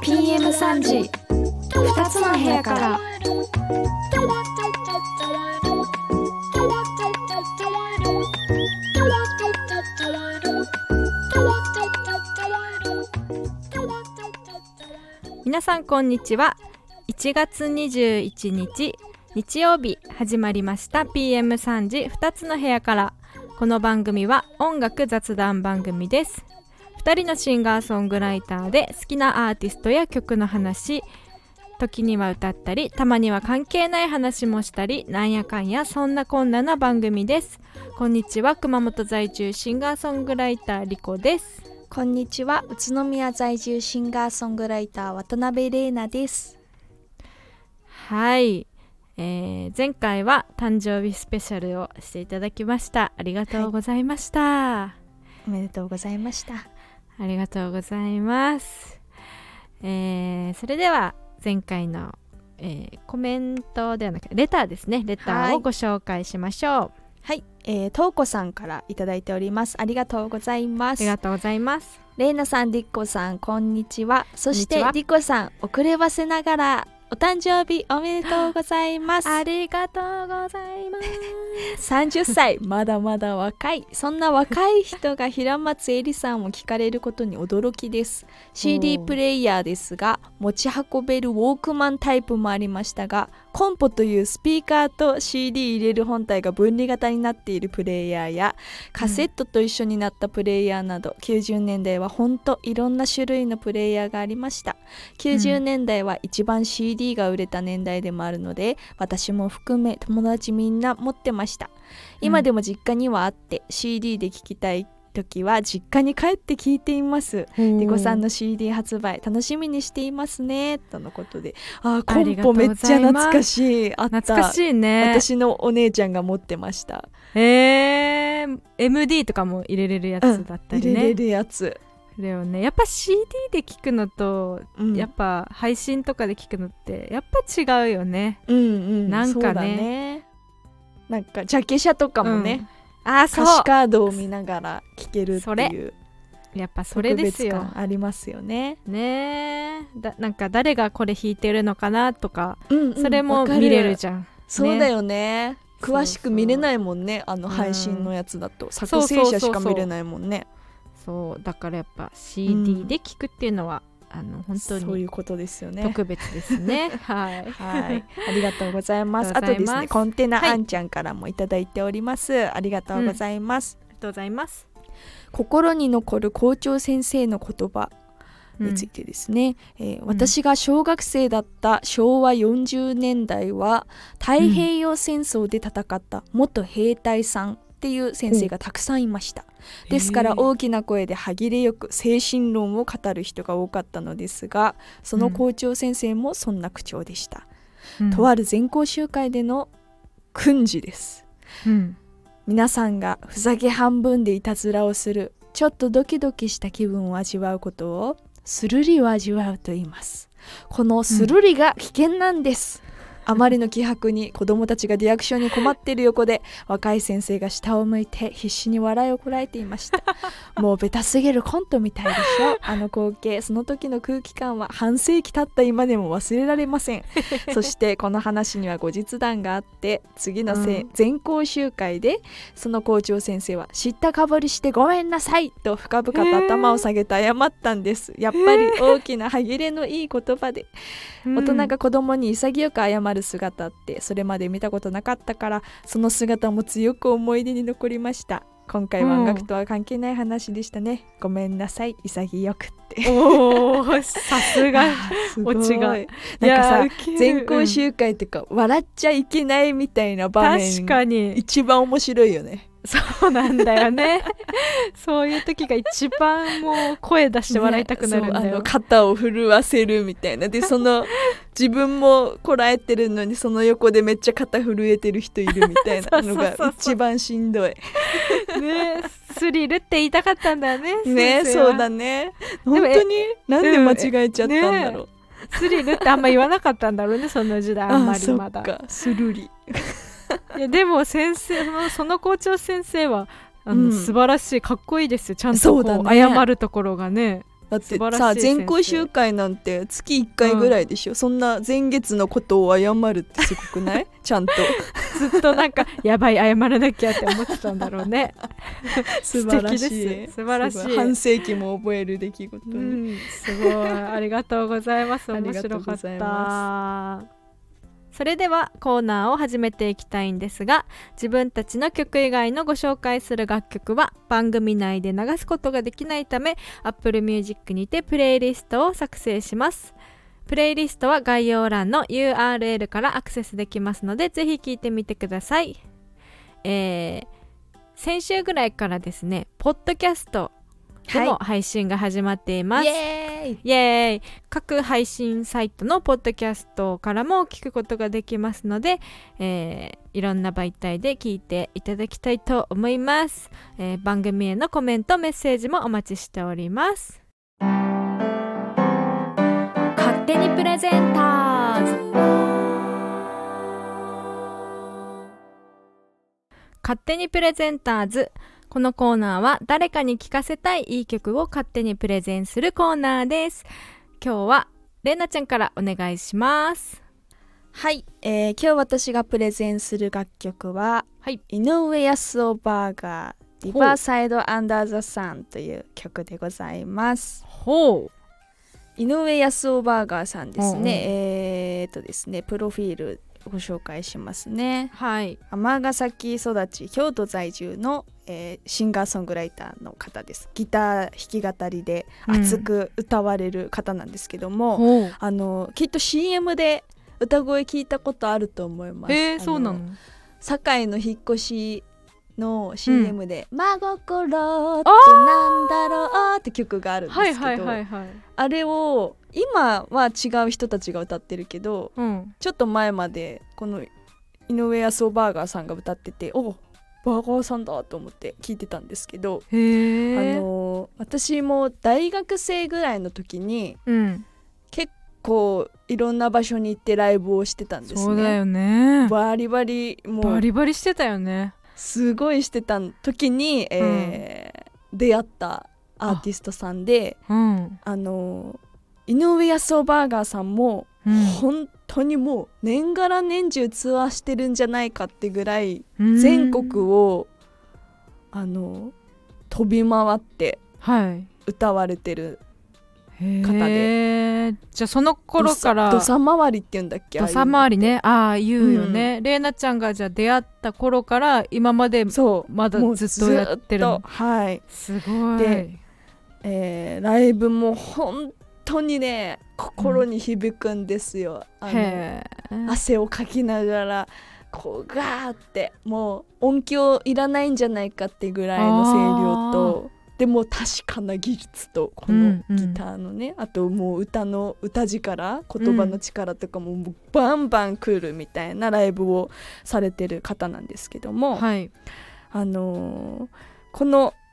PM3 時。2つの部屋から。皆さんこんにちは1月21日日曜日始まりました。PM3 時2つの部屋から。この番組は音楽雑談番組です。2人のシンガーソングライターで好きなアーティストや曲の話時には歌ったりたまには関係ない話もしたりなんやかんやそんなこんなな番組です。こんにちは熊本在住シンガーソングライターリコです。こんにちは宇都宮在住シンガーソングライター渡辺玲奈です。はい、えー前回は誕生日スペシャルをしていただきました。ありがとうございました、おめでとうございました。ありがとうございます。えーそれでは前回の、えーコメントではなくレターですね。レターをご紹介しましょう。はい、えー、とうこさんからいただいております。ありがとうございます。ありがとうございます。玲奈さんりっこさんこんにちは。そしてこんにちは。りっこさん遅ればせながらお誕生日おめでとうございます。ありがとうございます。30歳まだまだ若い。そんな若い人が平松絵里さんを聞かれることに驚きです。CD プレイヤーですが持ち運べるウォークマンタイプもありましたがコンポというスピーカーと CD 入れる本体が分離型になっているプレイヤーやカセットと一緒になったプレイヤーなど、90年代はほんといろんな種類のプレイヤーがありました。90年代は一番 CD が売れた年代でもあるので私も含め友達みんな持ってました。今でも実家にはあって CD で聴きたい時は実家に帰って聴いています。リコさんの CD 発売楽しみにしていますね。とのことで。あーコンポめっちゃ懐かしい。あった。懐かしいね。私のお姉ちゃんが持ってました。えー、MD とかも入れれるやつだったりね。入れれるやつ、だよね。やっぱ CD で聞くのと、うん、やっぱ配信とかで聞くのってやっぱ違うよね。うんうんなんかね。ね。なんかジャケ写とかもね、うん、あーそう。歌詞カードを見ながら聴けるってそれ。いうやっぱそれですよ。ありますよね、ねえだなんか誰がこれ弾いてるのかなとか、うんうんそれも見れるじゃん。そうだよね。詳しく見れないいもんね。あの配信のやつだと、そう作成者しか見れないもんね。そう。だからやっぱ CD で聞くっていうのは、あの本当にそういうことですよね。特別ですね。はい。はい、ありがとうございます。あとですね、コンテナはいあんちゃんからもいただいております。ありがとうございます。ありがとうございます、心に残る校長先生の言葉についてですね、えー私が小学生だった昭和40年代は太平洋戦争で戦った元兵隊さんっていう先生がたくさんいました。ですから大きな声で歯切れよく精神論を語る人が多かったのですがその校長先生もそんな口調でした。うん。とある全校集会での訓示です。うん。皆さんがふざけ半分でいたずらをするちょっとドキドキした気分を味わうことをスルリを味わうと言います。このスルリが危険なんです、あまりの気迫に子供たちがリアクションに困っている横で若い先生が下を向いて必死に笑いをこらえていました。もうベタすぎるコントみたいでしょ。あの光景その時の空気感は半世紀経った今でも忘れられません。そしてこの話には後日談があって次のせ、うん。全校集会でその校長先生は「知ったかぶりしてごめんなさい」と深々と頭を下げて謝ったんです。やっぱり大きな歯切れのいい言葉で。大人が子供に潔く謝る姿ってそれまで見たことなかったからその姿も強く思い出に残りました。今回は音楽とは関係ない話でしたね、ごめんなさい。潔くって。おーさすが。すごい。なんかさ全校集会っていうか、笑っちゃいけないみたいな場面。確かに。一番面白いよねそうなんだよね。そういう時が一番もう声出して笑いたくなるんだよ、ねあの肩を震わせるみたいな。でその自分もこらえてるのにその横でめっちゃ肩震えてる人いるみたいな。のが一番しんどい。ねスリルって言いたかったんだよねねそうだね。も本当に？なんで間違えちゃったんだろう、スリルってあんま言わなかったんだろうねその時代。あんまりそまだ。スルリいやでも先生そのその校長先生はあの、うん。素晴らしいかっこいいですよ。ちゃんとこうね。謝るところがね。だってさ全校集会なんて月1回ぐらいでしょ、そんな前月のことを謝るってすごくない？ちゃんと。ずっとなんかやばい謝らなきゃって思ってたんだろうね。素晴らしい。です。素晴らしい。半世紀も覚える出来事。うに、ん。すごい。ありがとうございます。面白かったそれではコーナーを始めていきたいんですが自分たちの曲以外のご紹介する楽曲は番組内で流すことができないため Apple Music にてプレイリストを作成します。プレイリストは概要欄の URL からアクセスできますのでぜひ聴いてみてください。えー先週ぐらいからですねポッドキャストでも配信が始まっています、イエーイ。イエーイ。各配信サイトのポッドキャストからも聞くことができますので、えーいろんな媒体で聞いていただきたいと思います、えー番組へのコメントメッセージもお待ちしております。勝手にプレゼンターズ。勝手にプレゼンターズこのコーナーは誰かに聴かせたいいい曲を勝手にプレゼンするコーナーです。今日はれいなちゃんからお願いします。はい、えー今日私がプレゼンする楽曲は、はい。井上康雄バーガー「リバーサイド・アンダー・ザ・サン」という曲でございます。ほ井上康雄バーガーさんですね、うんうん。えーっとですねプロフィールご紹介しますね。はい。尼崎育ち京都在住の、えーシンガーソングライターの方です。ギター弾き語りで熱く歌われる方なんですけども、ほう。あのきっと CM で歌声聞いたことあると思います。へえあのそうなの？堺の引っ越しの CM で「真心ってなんだろう」って曲があるんですけど、あれを今は違う人たちが歌ってるけどうん。ちょっと前までこの井上康雄バーガーさんが歌ってておバーガーさんだと思って聞いてたんですけど、あの私も大学生ぐらいの時にうん。結構いろんな場所に行ってライブをしてたんですね。そうだよね。バリバリもうバリバリしてたよね。すごいしてた時に、えー出会ったアーティストさんでうん、あの井上康雄バーガーさんもうん。本当にもう年がら年中ツアーしてるんじゃないかってぐらい全国をあの飛び回ってはい。歌われてるへ方えじゃあその頃から土佐回りっていうんだっけ土佐回りね。ああ言うよね、れいなちゃんがじゃあ出会った頃から今までそう。まだずっとやってるの。はい。すごい。でえーライブも本当にね心に響くんですよ、あのへえ汗をかきながらこうガーってもう音響いらないんじゃないかってぐらいの声量とでも確かな技術とこのギターのね、あともう歌の歌力言葉の力とかももうバンバン来るみたいなライブをされてる方なんですけども、はい。あのーこの「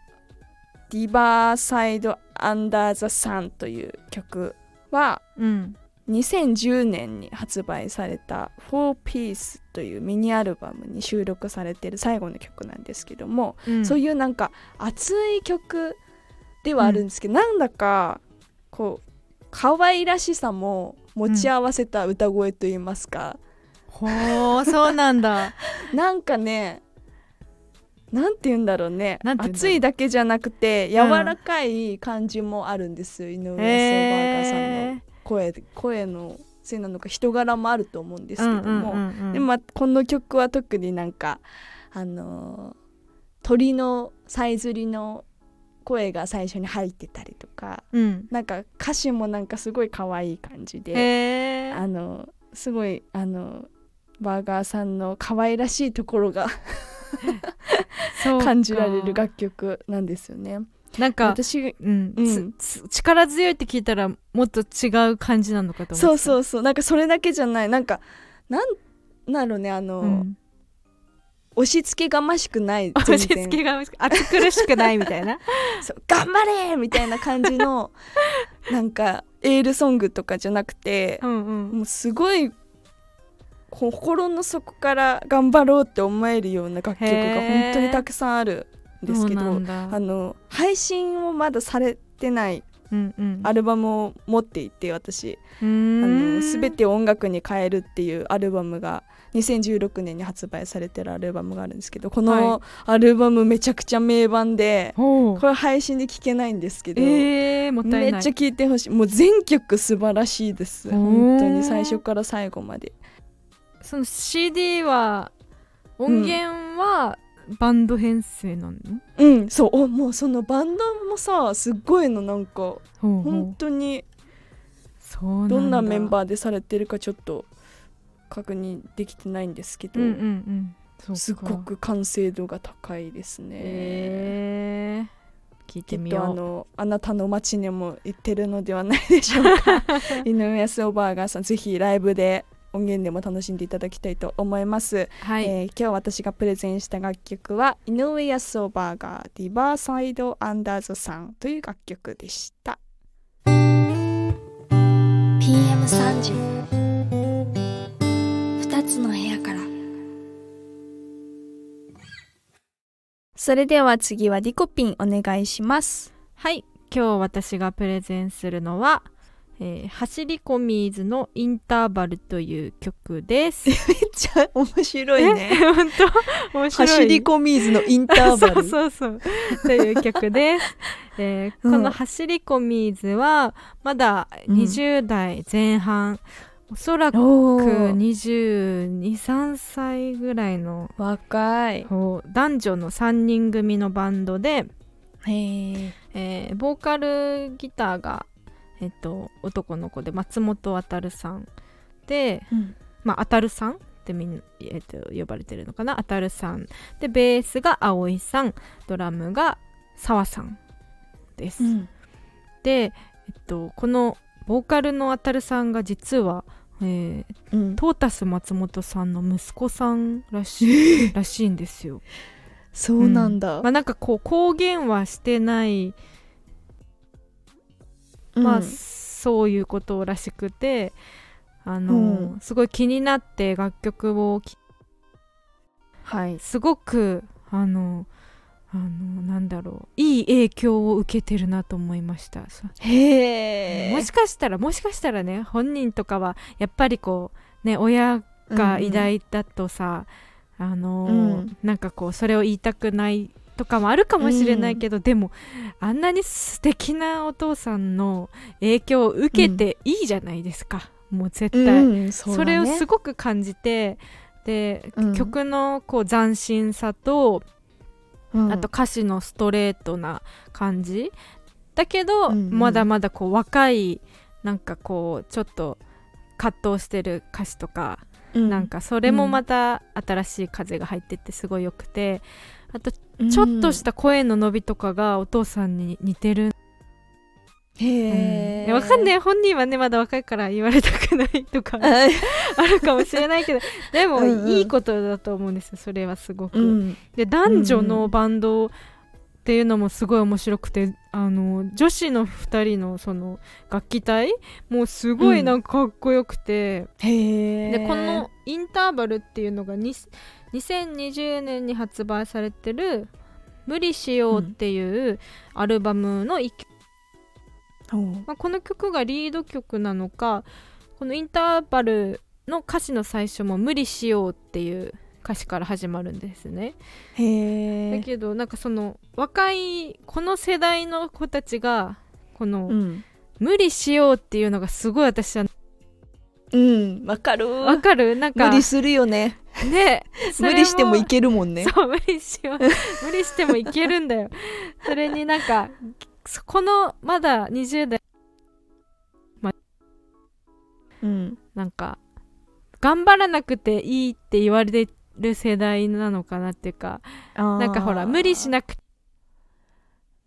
リバーサイド・アンダー・ザ・サン」という曲はうん。2010年に発売された「4 Piece」というミニアルバムに収録されている最後の曲なんですけども、うん。そういうなんか熱い曲ではあるんですけど、なんだかこう可愛らしさも持ち合わせた歌声といいますか、ほうそうなんだ。なんかねなんて言うんだろうね。熱いだけじゃなくて柔らかい感じもあるんですよ、井上康雄バーガーさんの。へ声声のせいなのか人柄もあると思うんですけども、うんうんうんうんでまあこの曲は特になんかあのー鳥のさえずりの声が最初に入ってたりとかうん。なんか歌詞もなんかすごい可愛い感じで、あのすごいあのバーガーさんの可愛らしいところが 感じられる楽曲なんですよね。なんか私うんうん。力強いって聞いたらもっと違う感じなのかと思そううそうそう。なんかそれだけじゃない。なんかなんだろうねあの、うん、押し付けがましくない。押し付けが暑苦しくないみたいな。そう頑張れみたいな感じのなんかエールソングとかじゃなくてうんうん。もうすごい心の底から頑張ろうって思えるような楽曲が本当にたくさんあるんですけどあの配信をまだされてないうんうん。アルバムを持っていて私。う「あん。の全てを音楽に変える」っていうアルバムが2016年に発売されてるアルバムがあるんですけどこはのアルバムめちゃくちゃ名盤で、ほう。これ配信で聴けないんですけど、えー、もったいない。めっちゃ聴いてほしい。もう全曲素晴らしいです。本当に最初から最後までその CD は音源はバンド編成なの、うん。そう。おもうそのバンドもさすっごいのなんか本当にそうどんなメンバーでされてるかちょっと確認できてないんですけど、うんうんうん。すっごく完成度が高いですね、え。ー、聞いきっとあてみようのあなたの街にも行ってるのではないでしょうか。井上康雄バーガーさんぜひライブで音源でも楽しんでいただきたいと思います、はい、えー今日私がプレゼンした楽曲は井上康雄バーガーディバーサイドアンダーズさんという楽曲でした。PM3 時2つの部屋から。それでは次はリコピンお願いします。はい。今日私がプレゼンするのは、えー走り込みーずのインターバルという曲です。めっちゃ面白いねえ本当面白い。走り込みーずのインターバル そうそうそう。という曲です。えーうんこの走り込みーずはまだ20代前半、おそらくおー22、3歳ぐらいの若い男女の3人組のバンドで、えーボーカルギターが、えっと、男の子で松本渉さんで、うん。まあ、渉さんってみんな、えっと、呼ばれてるのかな？渉さん。でベースが葵さんドラムが澤さんです、うん。で、えっと、このボーカルの渉さんが実は、えーうん。トータス松本さんの息子さんらしいらしいんですよ。そうなんだ、まあなんかこう公言はしてないうんまあ、そういうことらしくてあの、うん。すごい気になって楽曲をきはい。すごくあのあのなんだろういい影響を受けてるなと思いました。そへえ。もしかしたらもしかしたらね本人とかはやっぱりこうね親が偉大だとさ、あの、うん。なんかこうそれを言いたくないとかもあるかもしれないけど、でもあんなに素敵なお父さんの影響を受けていいじゃないですか、もう絶対、うんそうそれをすごごく感じてで、うん。曲のこう斬新さとくあと歌詞のストレートな感じ。だけど、うんうん。まだまだこう若いなんかこうちょっと葛藤してる歌詞とか、なんかそれもまた新しい風が入ってってすごいよくてあとちょっとした声の伸びとかがお父さんに似てる、へえ、うん。わかんない。本人はねまだ若いから言われたくないとかあ。あるかもしれないけど。でもうんうん。いいことだと思うんですよそれはすごく。うん。で男女のバンドっていうのもすごい面白くてあの女子の2人のその楽器隊もうすごいなんかかっこよくて、へえでこの「インターバル」っていうのがに2020年に発売されてる「無理しよう」っていうアルバムの一曲、おう。まあ、この曲がリード曲なのかこの「インターバル」の歌詞の最初も「無理しよう」っていう歌詞から始まるんですね。だけどなんかその若いこの世代の子たちがこの、うん。無理しようっていうのがすごい私はうん。わかる。わかる？なんか無理するよねね。無理してもいけるもんね。そう無理しよう。無理してもいけるんだよ。それになんかそこのまだ20代うん。なんか頑張らなくていいって言われてる世代なのかなっていうかななんかほら無理しなくて。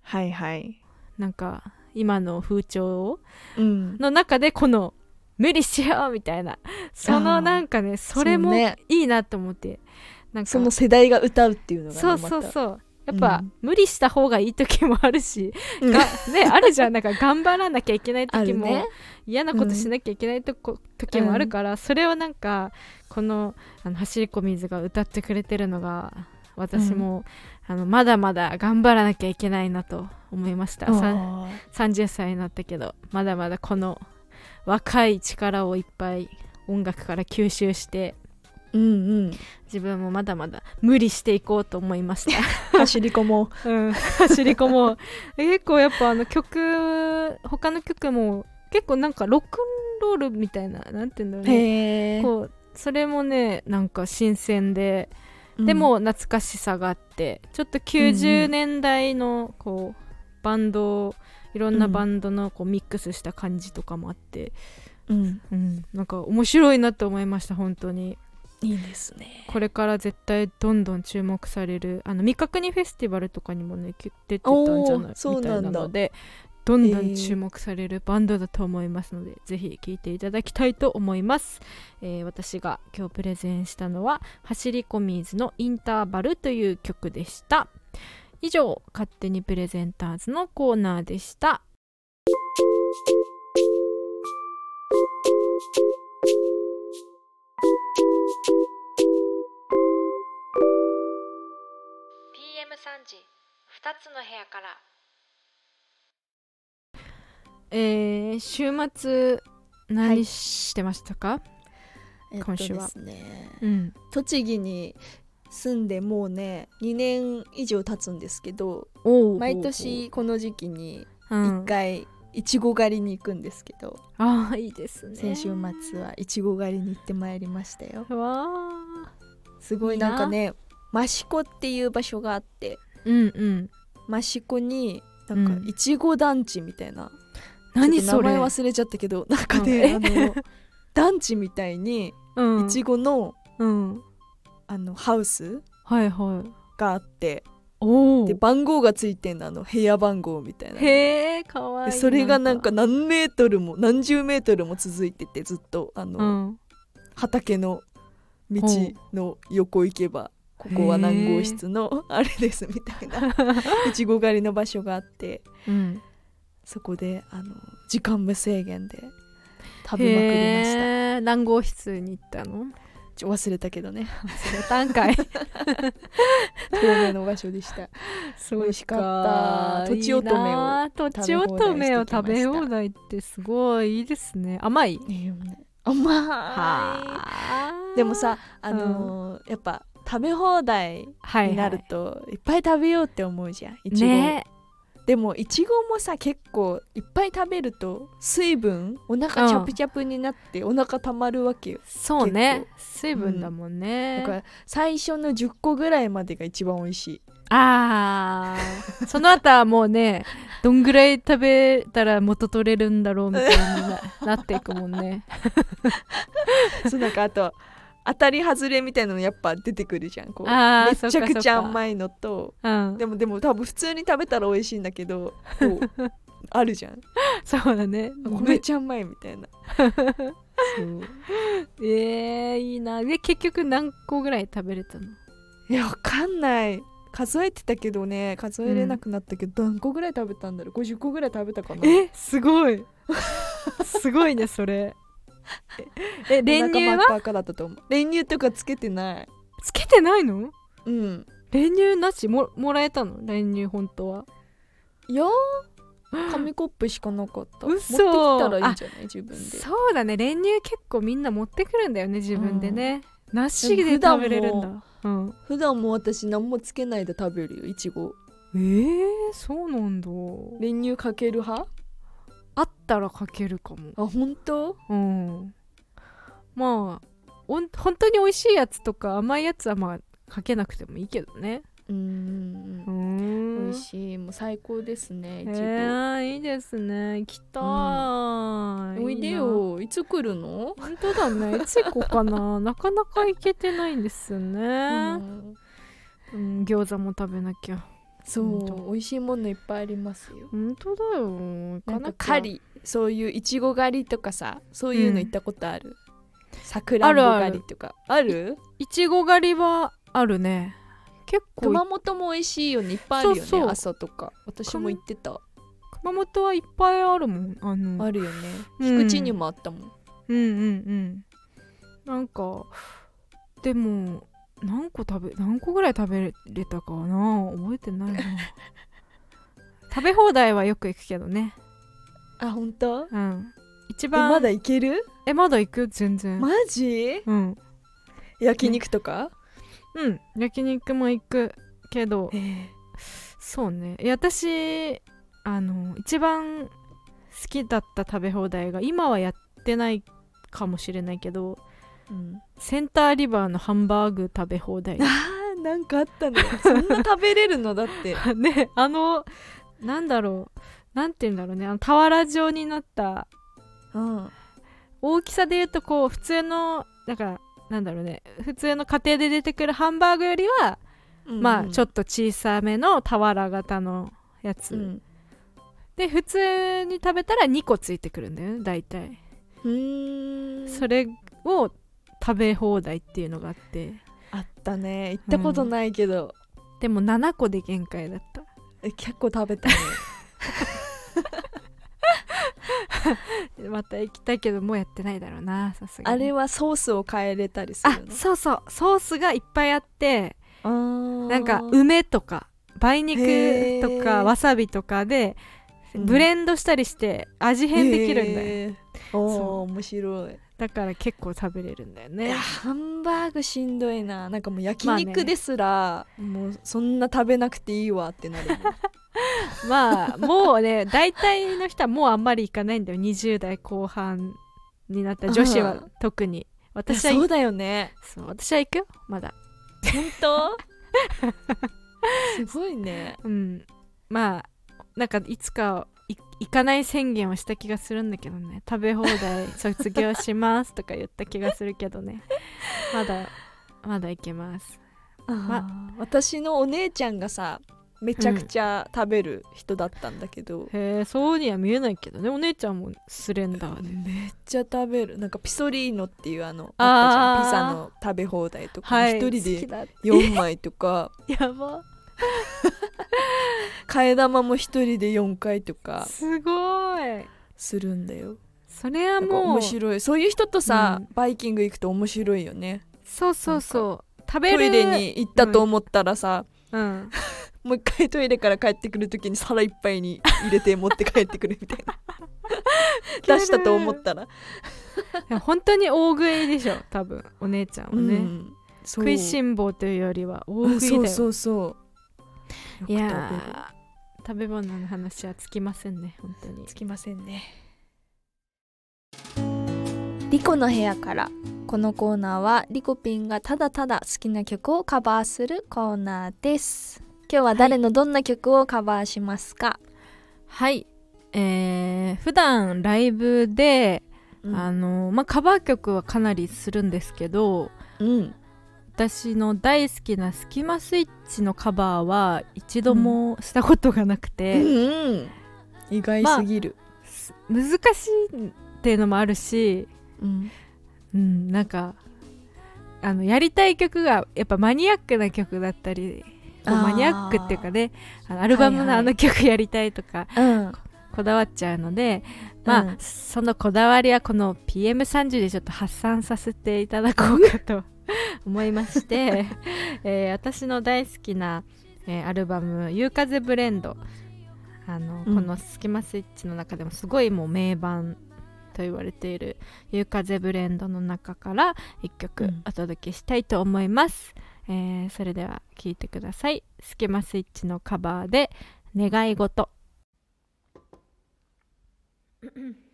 はいはい。なんか今の風潮うん。の中でこの無理しようみたいな。そのなんかねそれもいいなと思って。なんか。その世代が歌うっていうのがねそうそうそう。やっぱ、うん。無理した方がいい時もあるし、うん。がねあるじゃん。なんか頑張らなきゃいけない時も、ね。嫌なことしなきゃいけないとこ、時もあるから、それをなんかこのあの走り込みずが歌ってくれてるのが私も、あのまだまだ頑張らなきゃいけないなと思いました、さんあ30歳になったけどまだまだこの若い力をいっぱい音楽から吸収してーうんうん。自分もまだまだ無理していこうと思いました。走り込もう。ん、走り込もう。え 結構やっぱあの曲他の曲も結構なんかロックンロールみたいななんて言うんだろううねこうそれもねなんか新鮮で、でも懐かしさがあってちょっと90年代のこうバンドいろんなバンドのこうミックスした感じとかもあって、うん。うん、なんか面白いなと思いました本当に。いいですね。これから絶対どんどん注目されるあの未確認フェスティバルとかにもねき出てたんじゃないみたないなのでどんどん注目されるバンドだと思いますので、ぜひ聴いていただきたいと思います、えー私が今日プレゼンしたのは走り込みーズのインターバルという曲でした以上勝手にプレゼンターズのコーナーでした。時2つの部屋から。えー週末何してましたか、えっと今週は。ですねうん。栃木に住んでもうね2年以上経つんですけど毎年この時期にうん1回いちご狩りに行くんですけど、ああいいですね。先週末はいちご狩りに行ってまいりましたよ。わすごいなんかね益子っていう場所があって。ーうんうん。益子になんかうん。いちご団地みたいな、何それ。名前忘れちゃったけどなんかうん。ねあの団地みたいにうん。いちごのうんあのハウスはいはい。があってで番号がついてんのあの部屋番号みたいな。へえかわいい。でそれがなんか何メートルも何十メートルも続いててずっとあの、うん。畑の道の横行けばここは何号室のあれですみたいな いちご狩りの場所があってうん。そこであの時間無制限で食べまくりました。何号室に行ったの？ちょ忘れたけどね。それ単回透明の場所でした。美味しかった。とちおとめをとちおとめを食べ放題ってすごいいいですね。甘い？ね甘い。はでもさあのーやっぱ食べ放題はいになるといっぱい食べようって思うじゃん。いちご、ねでもいちごもさ結構いっぱい食べると水分お腹チャプチャプになってお腹たまるわけよ、そうね。結水分だもんね、だから最初の10個ぐらいまでが一番美味しい。あー。その後はもうねどんぐらい食べたら元取れるんだろうみたいにななっていくもんね。そうなんかあと当たり外れみたいなのやっぱ出てくるじゃん。こうあーめちゃくちゃ甘いのと。うん。でもでも多分普通に食べたら美味しいんだけどこう あるじゃん。そうだね。めっちゃ甘いみたいな。そう。えー、いいな。で結局何個ぐらい食べれたの？いやわかんない。数えてたけどね。数えれなくなったけど、何個ぐらい食べたんだろう？50個ぐらい食べたかな。えすごい。すごいねそれえ練乳はっ赤赤だったと思う。練乳とかつけてない。つけてないの？うん。練乳なし？ももらえたの？練乳本当は。いや紙コップしかなかった。持ってき嘘たらいいんじゃない？自分で。そうだね。練乳結構みんな持ってくるんだよね自分でね、なしで食べれるんだ。うん。普段も私何もつけないで食べるよいちご。えー、そうなんだ。練乳かける派？あったらかけるかも。あ本当？うん。まあ本当に美味しいやつとか甘いやつはまあかけなくてもいいけどね。うーうんん。美味しい。もう最高ですねえー、いいですね。行きたい、おいでよ。いつ来るの、本当だね。いつ行こうかな？なかなか行けてないんですようね、ん。うん、餃子も食べなきゃそう、美味しいものいっぱいありますよ。本当だよ。行なんか狩りそういういちご狩りとかさそういうの行ったことある、さくらんぼ狩りとか。あるいちご狩りはあるね。結構熊本も美味しいよね。いっぱいあるよね朝とか。私も行ってた。熊本はいっぱいあるもんあのあるよね。うん。菊池にもあったもん、うんうんうん。なんかでも何個食べ何個ぐらい食べれたかな？覚えてないな。食べ放題はよく行くけどね。あ本当？うん。一え番まだ行ける？えまだ行く？全然、マジ？うん。焼肉とか、うん。焼肉も行くけど。えそうね。私あの一番好きだった食べ放題が今はやってないかもしれないけどうん、センターリバーのハンバーグ食べ放題。あーなんかあったね。そんな食べれるの？だって。ねあのなんだろう。なんて言うんだろうね。あの俵状になった。うん。大きさで言うとこう普通のなんかなんだろうね。普通の家庭で出てくるハンバーグよりは、まあちょっと、と小さめの俵型のやつ、うん、で普通に食べたら2個ついてくるんだよね大体、うーん。それを食べ放題っていうのがあって。あったね。行ったことないけど、でも7個で限界だった。え結構食べたね。また行きたいけどもうやってないだろうなさすがに。あれはソースを変えれたりするあのそうそう。ソースがいっぱいあってなんか梅とか梅肉とかわさびとかでうん。ブレンドしたりして味変できるんだよ、そー面白い。だから結構食べれるんだよいねやハンバーグしんどいな。なんかもう焼肉ですら、もうそんな食べなくていいわってなる。まあもうね大体の人はもうあんまり行かないんだよ。20代後半になった女子はうん。特に。私はそうだよね。そう私は行く？よまだ。本当？すごいね。うん。まあなんかいつかい行かない宣言をした気がするんだけどね。食べ放題卒業しますとか言った気がするけどね。まだまだ行けます。あー。私のお姉ちゃんがさめちゃくちゃ食べる人だったんだけど、へえそうには見えないけどね。お姉ちゃんもスレンダーでめっちゃ食べる。なんかピソリーノっていうあのあピザの食べ放題とか、はい。一人で好きだって。4枚とか。やば 替え玉も一人で4回とか。すごい。するんだよ。それはもう。面白い。そういう人とさ、うん。バイキング行くと面白いよね。そうそうそう。食べる。トイレに行ったと思ったらさ、うん。もう一回トイレから帰ってくる時に皿いっぱいに入れて持って帰ってくるみたいな。出したと思ったら、いや本当に大食いでしょ多分。お姉ちゃんはね、うん。食いしん坊というよりは大うん食いだよ、そうそうそういやー食べ物の話はつきませんね本当に。つきませんね。リコの部屋からこのコーナーはリコピンがただただ好きな曲をカバーするコーナーです。今日は誰のどんな曲をカバーしますか、はい。えー、普段ライブで、あのまあカバー曲はかなりするんですけどうん私の大好きなスキマスイッチのカバーは一度もしたことがなくて、うん意外すぎる、す難しいっていうのもあるし、うん。うん、なんかあのやりたい曲がやっぱマニアックな曲だったりマニアックっていうかねアルバムはいはい。のあの曲やりたいとかうん。こだわっちゃうので、まあ、うん。そのこだわりはこの PM30 でちょっと発散させていただこうかと 思いまして、えー私の大好きな、えーアルバム「夕風ブレンド」あの、うん。このスキマスイッチの中でもすごいもう名盤と言われている「夕風ブレンド」の中から1曲うん。お届けしたいと思います、えーそれでは聴いてください。スキマスイッチのカバーで「願い事」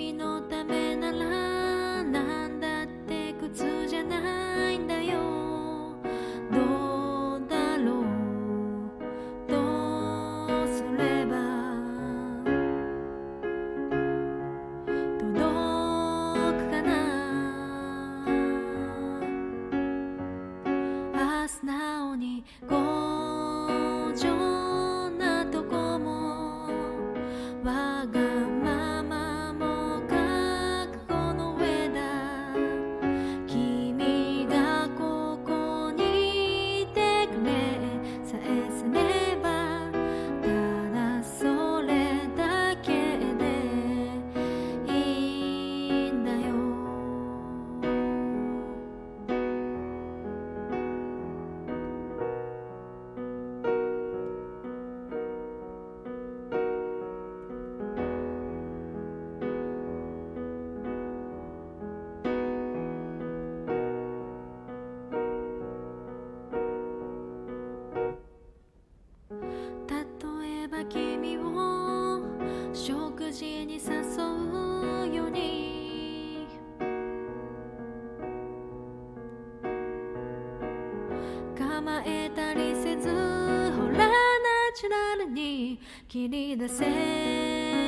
君のためしに誘うように。構えたりせずほらナチュラルに切り出せ。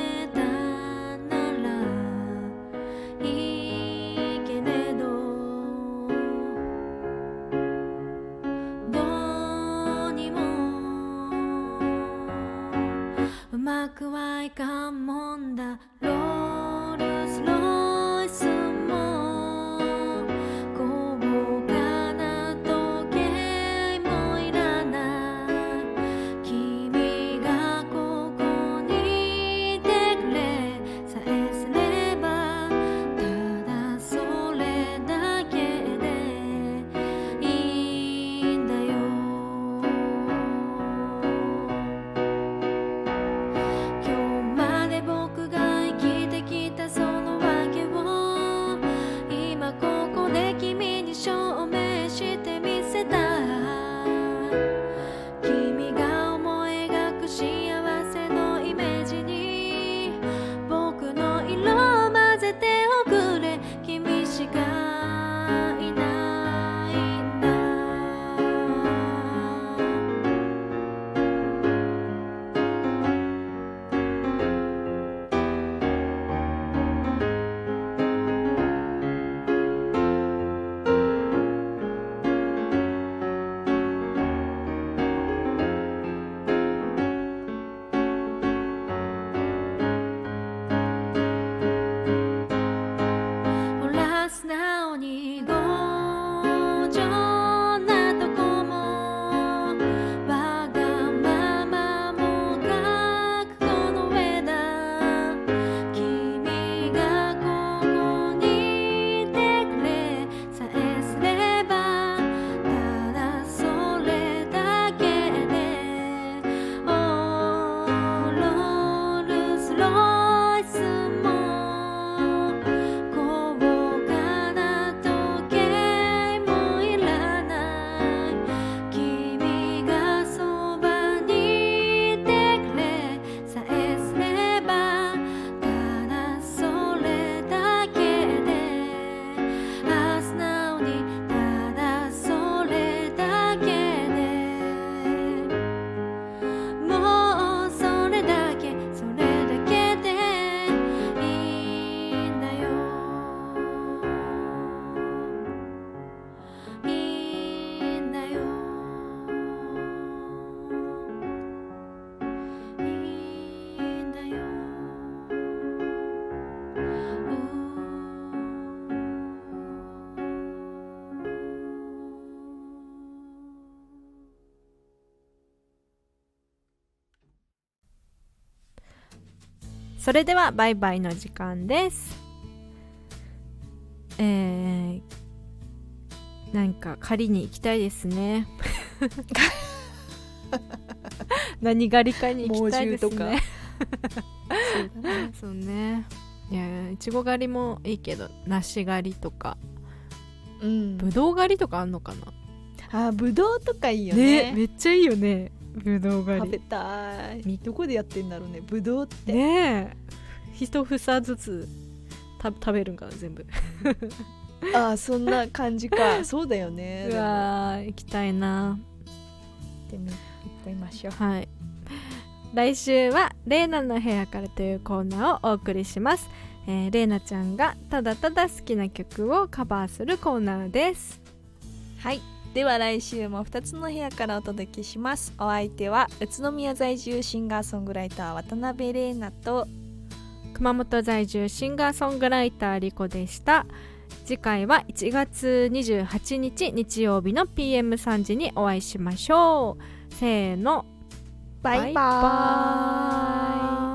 それではバイバイの時間です。えー、なんか狩りに行きたいですね。何狩りかに行きたいですね。そうね。いやいちご狩りもいいけど梨狩りとか。うん。ぶどう狩りとかあんのかな？あぶどうとかいいよね。ねめっちゃいいよねぶどう狩り。食べたい。どこでやってんだろうねぶどうって、ねえ。一房ずつた食べるんかな全部。ああそんな感じか。そうだよね。うわー行きたいな。でも行ってみましょう。はい。来週は「レイナの部屋から」というコーナーをお送りします、えー、レイナちゃんがただただ好きな曲をカバーするコーナーです。はいでは来週も2つの部屋からお届けします。お相手は宇都宮在住シンガーソングライター渡辺玲奈と熊本在住シンガーソングライターリコでした。次回は1月28日日曜日の PM3 時にお会いしましょう。せーの。バイバーイバイバーイ